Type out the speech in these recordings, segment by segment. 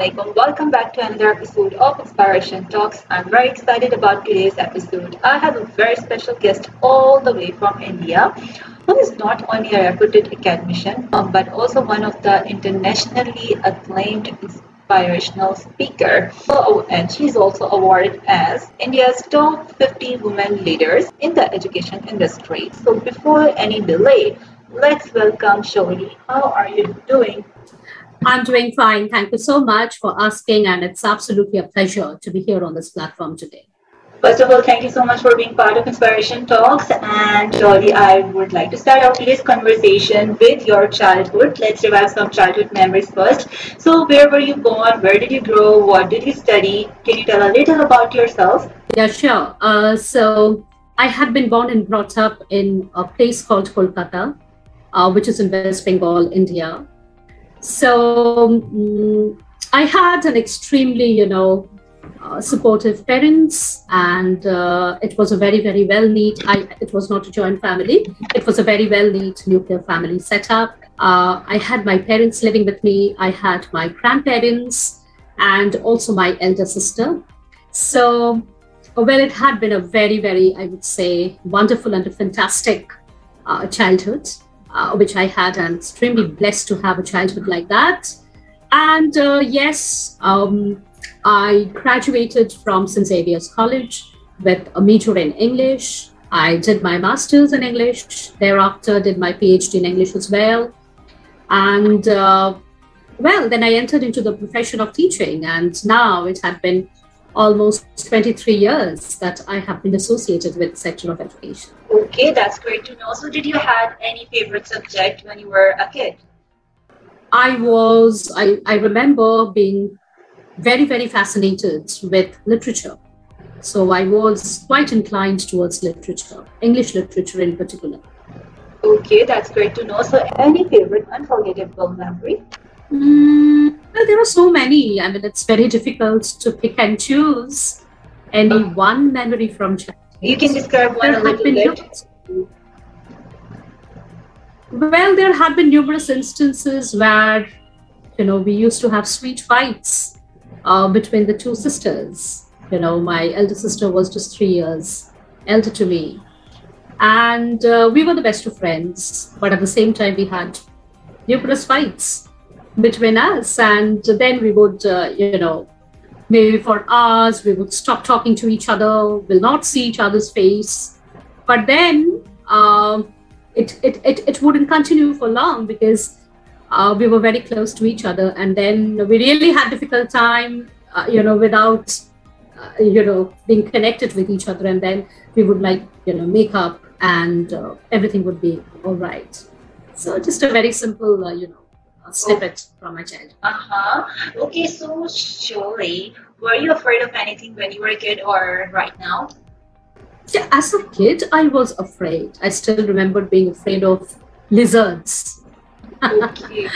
alaikum. Welcome back to another episode of Inspiration Talks. I'm very excited about today's episode. I have a very special guest all the way from India who is not only a reputed academician um, but also one of the internationally acclaimed inspirational speaker. Oh, and she's also awarded as India's top 50 women leaders in the education industry. So before any delay, let's welcome Sholi. How are you doing? I'm doing fine. Thank you so much for asking, and it's absolutely a pleasure to be here on this platform today. First of all, thank you so much for being part of Inspiration Talks. And Jolly, I would like to start out today's conversation with your childhood. Let's revive some childhood memories first. So, where were you born? Where did you grow? What did you study? Can you tell a little about yourself? Yeah, sure. Uh, so, I had been born and brought up in a place called Kolkata, uh, which is in West Bengal, India. So um, I had an extremely, you know, uh, supportive parents, and uh, it was a very, very well neat. I it was not a joint family. It was a very well neat nuclear family setup. Uh, I had my parents living with me. I had my grandparents, and also my elder sister. So, well, it had been a very, very, I would say, wonderful and a fantastic uh, childhood uh, which I had. I'm extremely blessed to have a childhood like that. And uh, yes, um, I graduated from St. Xavier's College with a major in English. I did my master's in English. Thereafter, did my PhD in English as well. And uh, well, then I entered into the profession of teaching, and now it had been almost 23 years that I have been associated with the sector of education. Okay, that's great to know. So, did you have any favorite subject when you were a kid? I was, I, I remember being very, very fascinated with literature. So, I was quite inclined towards literature, English literature in particular. Okay, that's great to know. So, any favorite unforgettable memory? Mm, well, there are so many. I mean, it's very difficult to pick and choose any one memory from childhood. You can describe one there a little bit. Well, there have been numerous instances where, you know, we used to have sweet fights uh, between the two sisters. You know, my elder sister was just three years elder to me. And uh, we were the best of friends, but at the same time, we had numerous fights between us. And then we would, uh, you know, maybe for hours, we would stop talking to each other, will not see each other's face. But then uh, it, it, it, it wouldn't continue for long because uh, we were very close to each other. And then we really had difficult time, uh, you know, without, uh, you know, being connected with each other. And then we would like, you know, make up and uh, everything would be all right. So just a very simple, uh, you know, snippet from my child. Uh-huh. Okay, so surely, were you afraid of anything when you were a kid or right now? Yeah, as a kid, I was afraid. I still remember being afraid of lizards. Okay.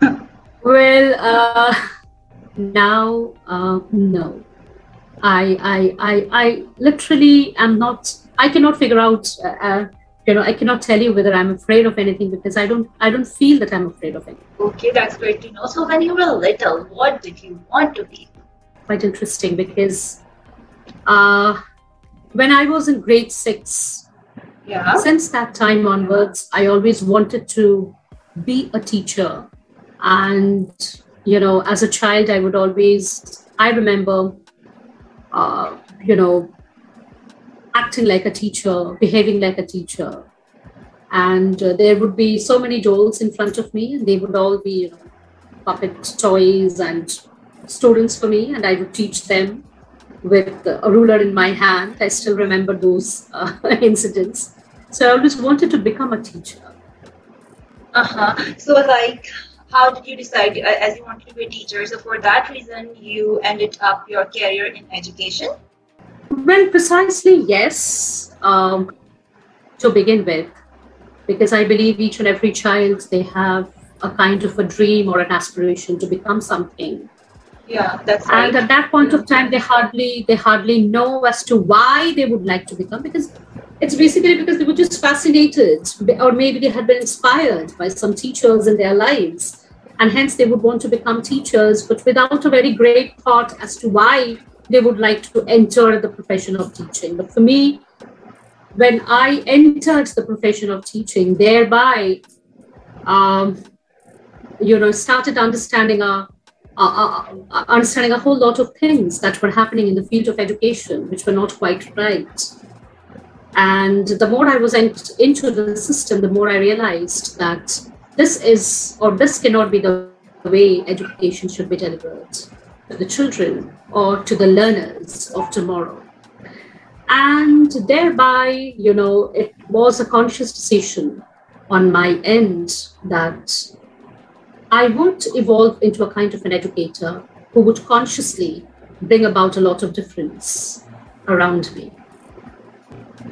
well, uh, now, uh, no. I, I, I, I literally am not, I cannot figure out uh, uh you know i cannot tell you whether i'm afraid of anything because i don't i don't feel that i'm afraid of anything. Okay that's great to know. So when you were little what did you want to be? Quite interesting because uh, when i was in grade six yeah. since that time onwards i always wanted to be a teacher. And you know as a child i would always i remember uh, you know acting like a teacher, behaving like a teacher. And uh, there would be so many dolls in front of me, and they would all be you know, puppet toys and students for me, and I would teach them with a ruler in my hand. I still remember those uh, incidents. So I always wanted to become a teacher. Uh huh. So, like, how did you decide uh, as you wanted to be a teacher? So, for that reason, you ended up your career in education? Well, precisely yes, um, to begin with, because I believe each and every child they have a kind of a dream or an aspiration to become something. Yeah, that's right. And at that point of time, they hardly they hardly know as to why they would like to become because it's basically because they were just fascinated or maybe they had been inspired by some teachers in their lives and hence they would want to become teachers, but without a very great thought as to why they would like to enter the profession of teaching. But for me, when I entered the profession of teaching, thereby, um, you know, started understanding a, a, a, understanding a whole lot of things that were happening in the field of education, which were not quite right. And the more I was into the system, the more I realized that this is, or this cannot be the way education should be delivered to the children or to the learners of tomorrow. And thereby, you know, it was a conscious decision on my end that I would evolve into a kind of an educator who would consciously bring about a lot of difference around me.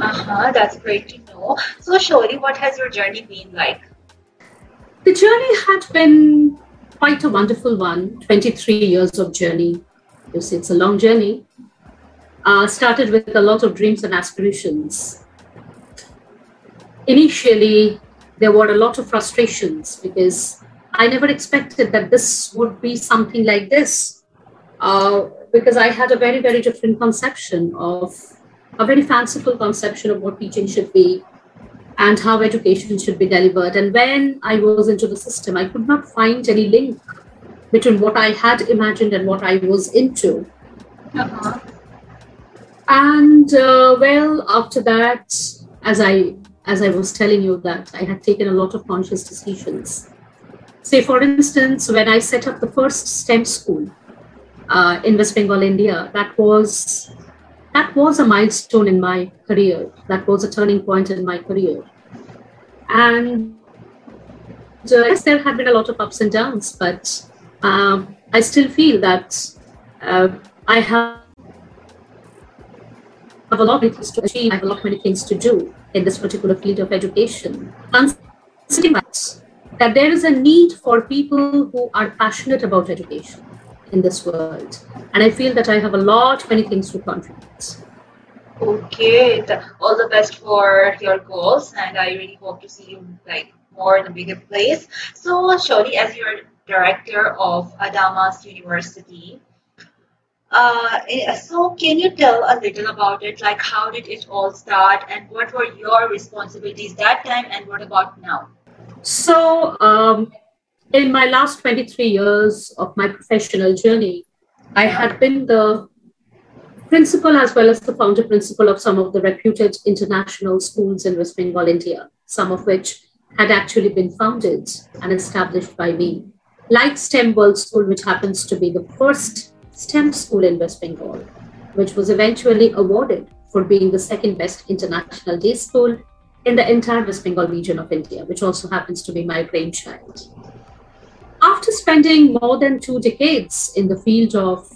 Uh-huh, that's great to know. So, Sholi, what has your journey been like? The journey had been quite a wonderful one 23 years of journey. You see, it's a long journey. Uh, started with a lot of dreams and aspirations. Initially, there were a lot of frustrations because I never expected that this would be something like this. Uh, because I had a very, very different conception of a very fanciful conception of what teaching should be and how education should be delivered. And when I was into the system, I could not find any link between what I had imagined and what I was into. Uh-huh. And uh, well, after that, as I as I was telling you that I had taken a lot of conscious decisions. Say, for instance, when I set up the first STEM school uh, in West Bengal, India, that was that was a milestone in my career. That was a turning point in my career. And uh, yes, there have been a lot of ups and downs, but um, I still feel that uh, I have have a lot of things to achieve. I have a lot many things to do in this particular field of education. Considering that, that there is a need for people who are passionate about education in this world. And I feel that I have a lot, many things to contribute. Okay, all the best for your goals, and I really hope to see you like more in a bigger place. So, Sholi, as your director of Adamas University, uh, eh, so can you tell a little about it? Like, how did it all start, and what were your responsibilities that time, and what about now? So, um, in my last 23 years of my professional journey, I had been the principal as well as the founder principal of some of the reputed international schools in West Bengal, India, some of which had actually been founded and established by me. Like STEM World School, which happens to be the first STEM school in West Bengal, which was eventually awarded for being the second best international day school in the entire West Bengal region of India, which also happens to be my brainchild. After spending more than two decades in the field of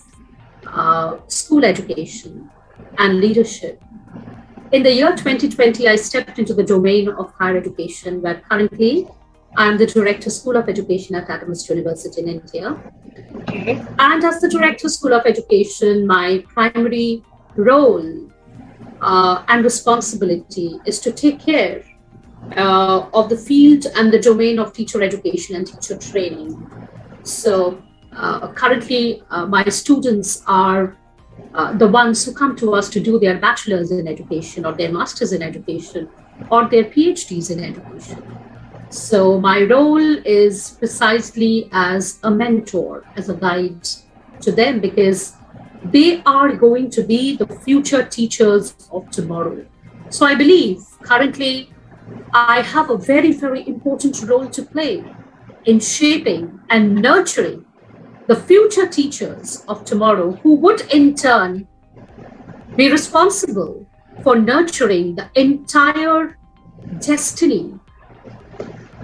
uh, school education and leadership, in the year 2020, I stepped into the domain of higher education, where currently I'm the Director School of Education at Adamas University in India. Okay. And as the Director School of Education, my primary role uh, and responsibility is to take care uh, of the field and the domain of teacher education and teacher training. So uh, currently, uh, my students are uh, the ones who come to us to do their bachelor's in education or their master's in education or their PhDs in education. So my role is precisely as a mentor, as a guide to them because they are going to be the future teachers of tomorrow. So I believe currently I have a very, very important role to play in shaping and nurturing the future teachers of tomorrow who would in turn be responsible for nurturing the entire destiny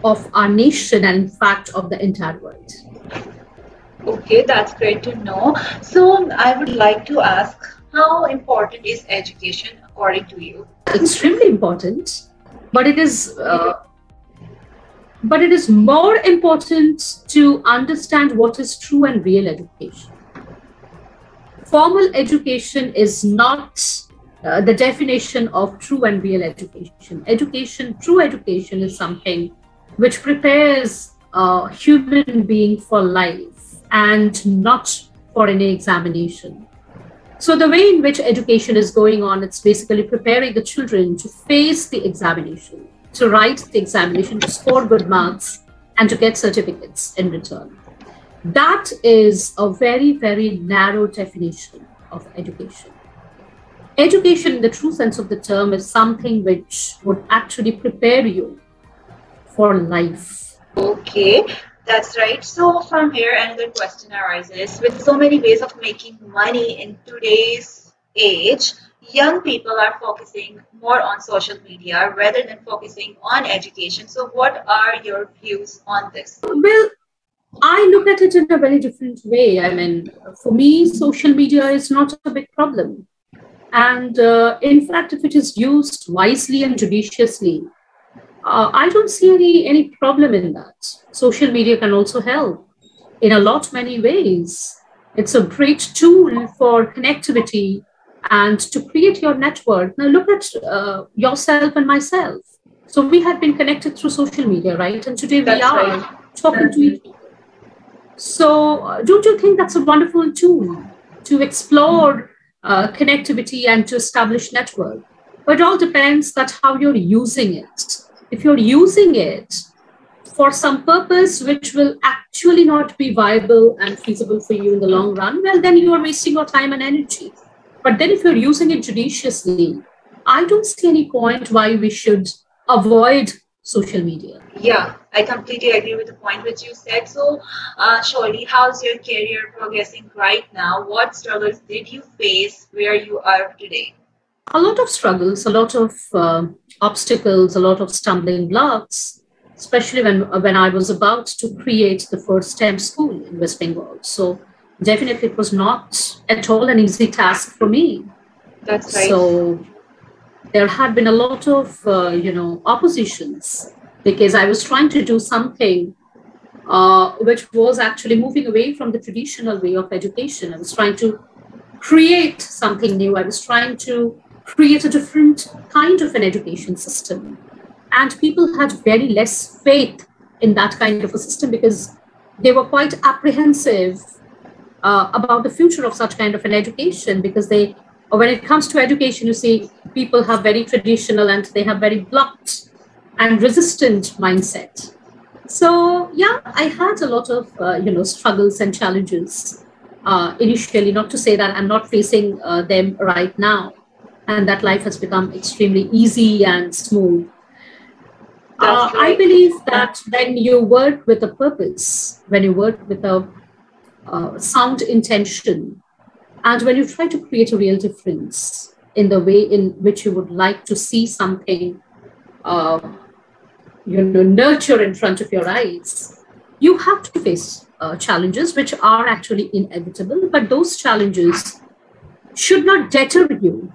of our nation and in fact of the entire world. Okay, that's great to know. So I would like to ask how important is education according to you? Extremely important but it is uh, but it is more important to understand what is true and real education formal education is not uh, the definition of true and real education education true education is something which prepares a human being for life and not for any examination. So the way in which education is going on, it's basically preparing the children to face the examination, to write the examination, to score good marks, and to get certificates in return. That is a very, very narrow definition of education. Education, in the true sense of the term, is something which would actually prepare you for life. Okay, that's right. So, from here, another question arises with so many ways of making money in today's age, young people are focusing more on social media rather than focusing on education. So, what are your views on this? Well, I look at it in a very different way. I mean, for me, social media is not a big problem. And uh, in fact, if it is used wisely and judiciously, uh, I don't see any, any problem in that. Social media can also help in a lot many ways. It's a great tool for connectivity and to create your network. Now, look at uh, yourself and myself. So, we have been connected through social media, right? And today we are right. talking to each other. So, uh, don't you think that's a wonderful tool to explore uh, connectivity and to establish network? But it all depends that how you're using it. If you're using it for some purpose which will actually not be viable and feasible for you in the long run, well, then you are wasting your time and energy. But then if you're using it judiciously, I don't see any point why we should avoid social media. Yeah, I completely agree with the point which you said. So, uh, Shorty, how's your career progressing right now? What struggles did you face where you are today? A lot of struggles, a lot of uh, obstacles, a lot of stumbling blocks, especially when when I was about to create the first STEM school in West Bengal. So definitely, it was not at all an easy task for me. That's right. So there had been a lot of uh, you know oppositions because I was trying to do something uh, which was actually moving away from the traditional way of education. I was trying to create something new. I was trying to create a different kind of an education system. And people had very less faith in that kind of a system because they were quite apprehensive uh, about the future of such kind of an education because they, when it comes to education, you see, people have very traditional and they have very blocked and resistant mindset. So yeah, I had a lot of uh, you know struggles and challenges uh, initially. Not to say that I'm not facing uh, them right now, and that life has become extremely easy and smooth. Uh, That's I believe that when you work with a purpose, when you work with a uh, sound intention, and when you try to create a real difference in the way in which you would like to see something, uh, you know, nurture in front of your eyes, you have to face uh, challenges which are actually inevitable. But those challenges should not deter you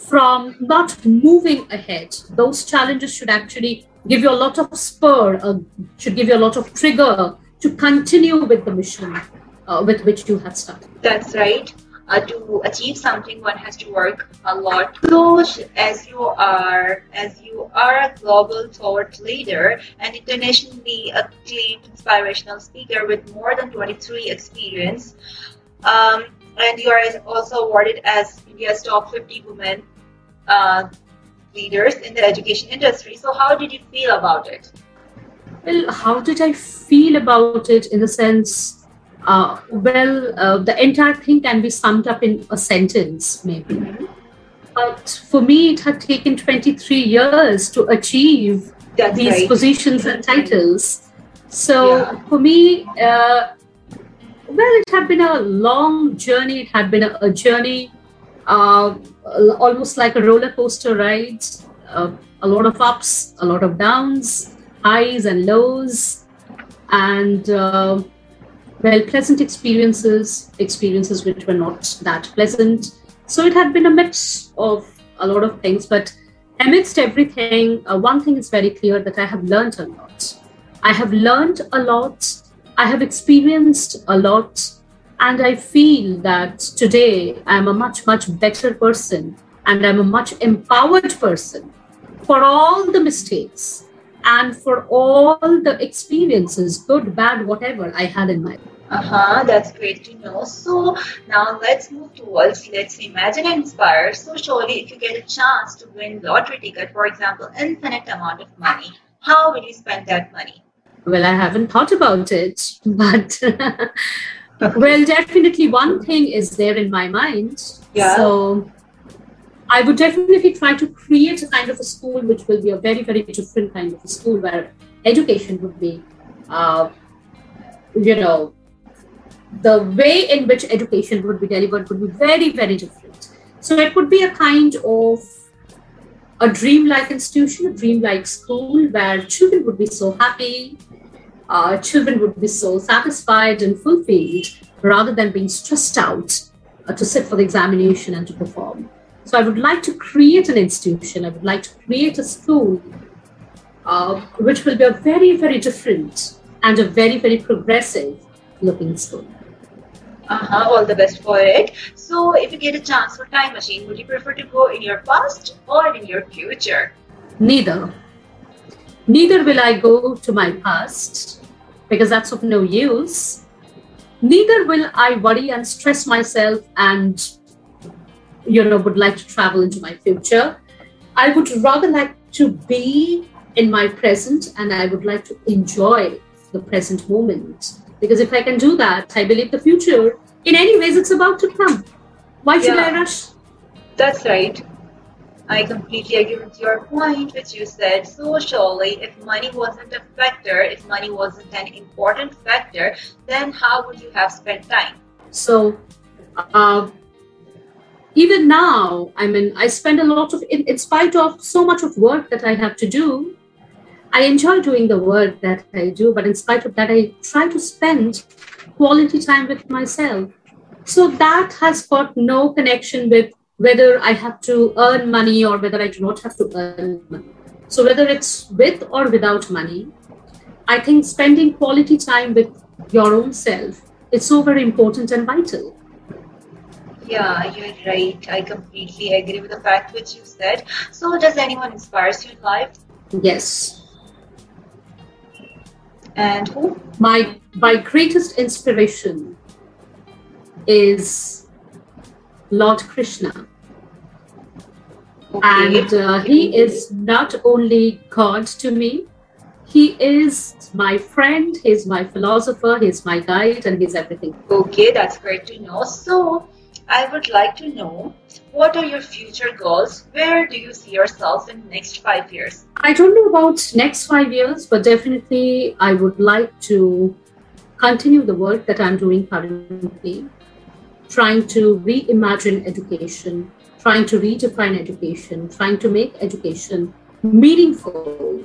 from not moving ahead. Those challenges should actually give you a lot of spur, uh, should give you a lot of trigger to continue with the mission uh, with which you have started. That's right. Uh, to achieve something, one has to work a lot. So, as you are, as you are a global thought leader and internationally acclaimed inspirational speaker with more than 23 experience, um, and you are also awarded as India's top 50 women uh, leaders in the education industry. So, how did you feel about it? Well, how did I feel about it in the sense? Uh, well, uh, the entire thing can be summed up in a sentence, maybe. But for me, it had taken 23 years to achieve That's these right. positions and titles. So Yeah. for me, uh, well, it had been a long journey. It had been a, a journey, uh, almost like a roller coaster ride. Uh, a lot of ups, a lot of downs, highs and lows, and uh, well, pleasant experiences, experiences which were not that pleasant. So it had been a mix of a lot of things, but amidst everything, uh, one thing is very clear that I have learned a lot. I have learned a lot. I have experienced a lot. And I feel that today I'm a much, much better person and I'm a much empowered person for all the mistakes, and for all the experiences, good, bad, whatever I had in my life. Uh-huh, that's great to know. So now let's move towards let's imagine and inspire. So surely if you get a chance to win lottery ticket, for example, infinite amount of money, how will you spend that money? Well, I haven't thought about it, but well, definitely one thing is there in my mind. Yeah. So I would definitely try to create a kind of a school which will be a very, very different kind of a school where education would be, uh, you know, the way in which education would be delivered would be very, very different. So it would be a kind of a dream-like institution, a dream-like school where children would be so happy, uh, children would be so satisfied and fulfilled rather than being stressed out uh, to sit for the examination and to perform. So I would like to create an institution, I would like to create a school uh, which will be a very, very different and a very, very progressive looking school. Uh-huh, all the best for it. So if you get a chance for time machine, would you prefer to go in your past or in your future? Neither. Neither will I go to my past because that's of no use. Neither will I worry and stress myself and you know would like to travel into my future. I would rather like to be in my present and I would like to enjoy the present moment because if I can do that, I believe the future, in any ways, it's about to come. Why should Yeah. I rush? That's right. I completely agree with your point, which you said. So surely, if money wasn't a factor, if money wasn't an important factor, then how would you have spent time? So, uh, even now, I mean, I spend a lot of, in, in spite of so much of work that I have to do, I enjoy doing the work that I do, but in spite of that, I try to spend quality time with myself. So that has got no connection with whether I have to earn money or whether I do not have to earn money. So whether it's with or without money, I think spending quality time with your own self is so very important and vital. Yeah, you're right. I completely agree with the fact which you said. So, does anyone inspires you in life? Yes. And who? My my greatest inspiration is Lord Krishna. Okay. And uh, he is not only God to me, he is my friend, he's my philosopher, he's my guide, and he's everything. Okay, that's great to know. So, I would like to know what are your future goals? Where do you see yourself in next five years? I don't know about next five years, but definitely I would like to continue the work that I'm doing currently, trying to reimagine education, trying to redefine education, trying to make education meaningful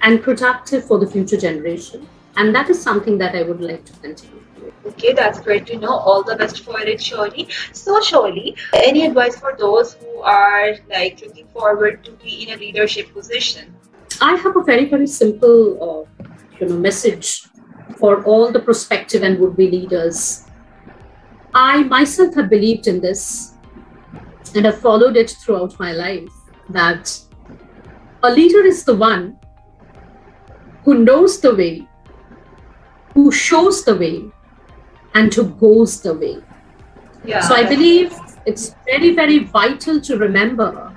and productive for the future generation. And that is something that I would like to continue. Okay, that's great to know. All the best for it, surely. So, surely, any advice for those who are like looking forward to be in a leadership position? I have a very, very simple, uh, you know, message for all the prospective and would-be leaders. I myself have believed in this, and have followed it throughout my life. That a leader is the one who knows the way, who shows the way, and who goes the way. Yeah. So I believe it's very, very vital to remember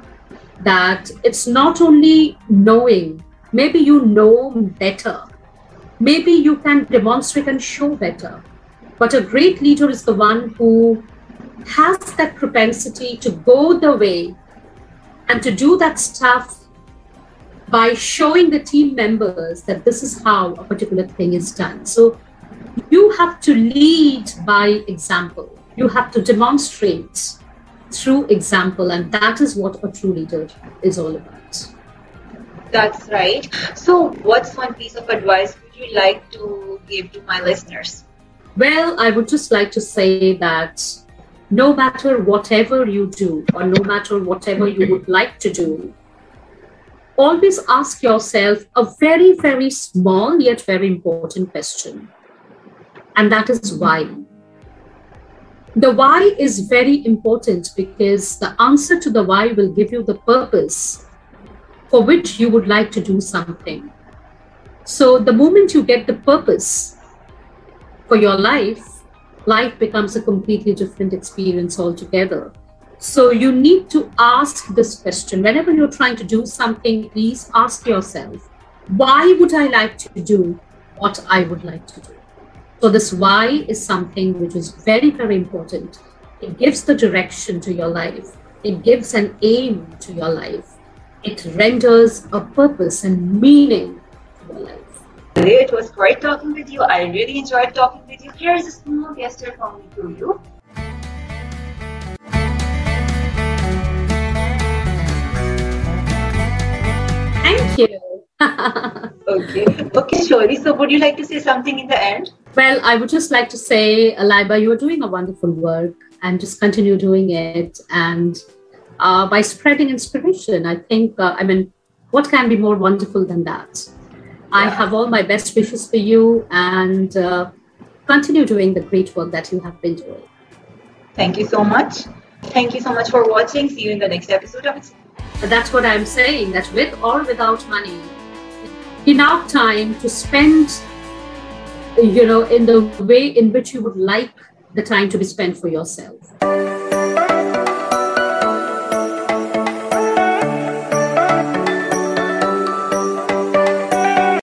that it's not only knowing, maybe you know better, maybe you can demonstrate and show better, but a great leader is the one who has that propensity to go the way and to do that stuff by showing the team members that this is how a particular thing is done. So you have to lead by example. You have to demonstrate through example, and that is what a true leader is all about. That's right. So, what's one piece of advice would you like to give to my listeners? Well, I would just like to say that no matter whatever you do, or no matter whatever you would like to do, always ask yourself a very, very small yet very important question. And that is why. The why is very important because the answer to the why will give you the purpose for which you would like to do something. So the moment you get the purpose for your life, life becomes a completely different experience altogether. So you need to ask this question. Whenever you're trying to do something, please ask yourself, why would I like to do what I would like to do? So this why is something which is very, very important. It gives the direction to your life. It gives an aim to your life. It renders a purpose and meaning to your life. It was great talking with you. I really enjoyed talking with you. Here is a small gesture from me to you. Thank you. okay. Okay, Shori. So, would you like to say something in the end? Well, I would just like to say, Laiba, you are doing a wonderful work and just continue doing it. And uh, by spreading inspiration, I think, uh, I mean, what can be more wonderful than that? I have all my best wishes for you and uh, continue doing the great work that you have been doing. Thank you so much. Thank you so much for watching. See you in the next episode of it. That's what I'm saying, that with or without money, enough time to spend, you know, in the way in which you would like the time to be spent for yourself.